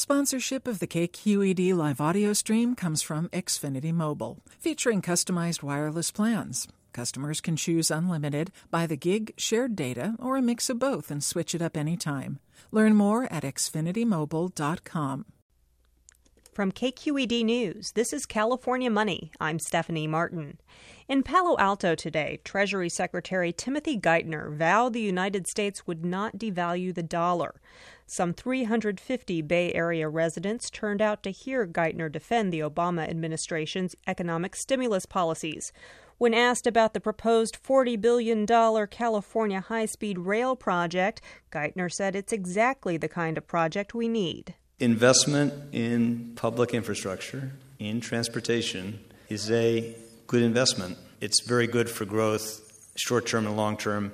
Sponsorship of the KQED live audio stream comes from Xfinity Mobile, featuring customized wireless plans. Customers can choose unlimited, by the gig, shared data, or a mix of both and switch it up anytime. Learn more at xfinitymobile.com. From KQED News, this is California Money. I'm Stephanie Martin. In Palo Alto today, Treasury Secretary Timothy Geithner vowed the United States would not devalue the dollar. Some 350 Bay Area residents turned out to hear Geithner defend the Obama administration's economic stimulus policies. When asked about the proposed $40 billion California high speed rail project, Geithner said it's exactly the kind of project we need. Investment in public infrastructure, in transportation, is a good investment. It's very good for growth, short term and long term,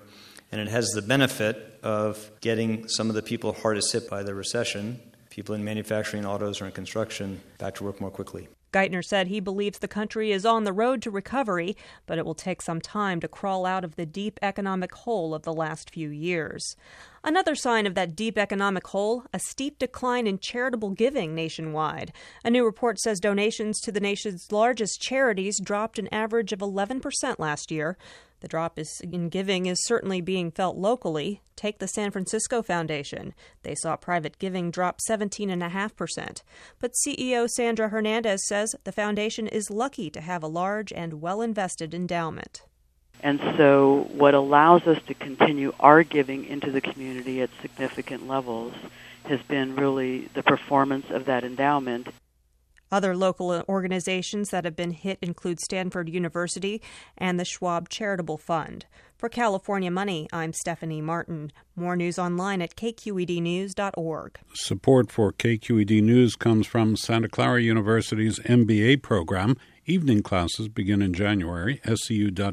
and it has the benefit of getting some of the people hardest hit by the recession, people in manufacturing, autos, or in construction, back to work more quickly. Geithner said he believes the country is on the road to recovery, but it will take some time to crawl out of the deep economic hole of the last few years. Another sign of that deep economic hole a steep decline in charitable giving nationwide. A new report says donations to the nation's largest charities dropped an average of 11% last year. The drop in giving is certainly being felt locally. Take the San Francisco Foundation. They saw private giving drop 17.5%. But CEO Sandra Hernandez says the foundation is lucky to have a large and well invested endowment. And so, what allows us to continue our giving into the community at significant levels has been really the performance of that endowment other local organizations that have been hit include Stanford University and the Schwab Charitable Fund. For California Money, I'm Stephanie Martin. More news online at kqednews.org. Support for KQED News comes from Santa Clara University's MBA program. Evening classes begin in January. scu.edu/mba.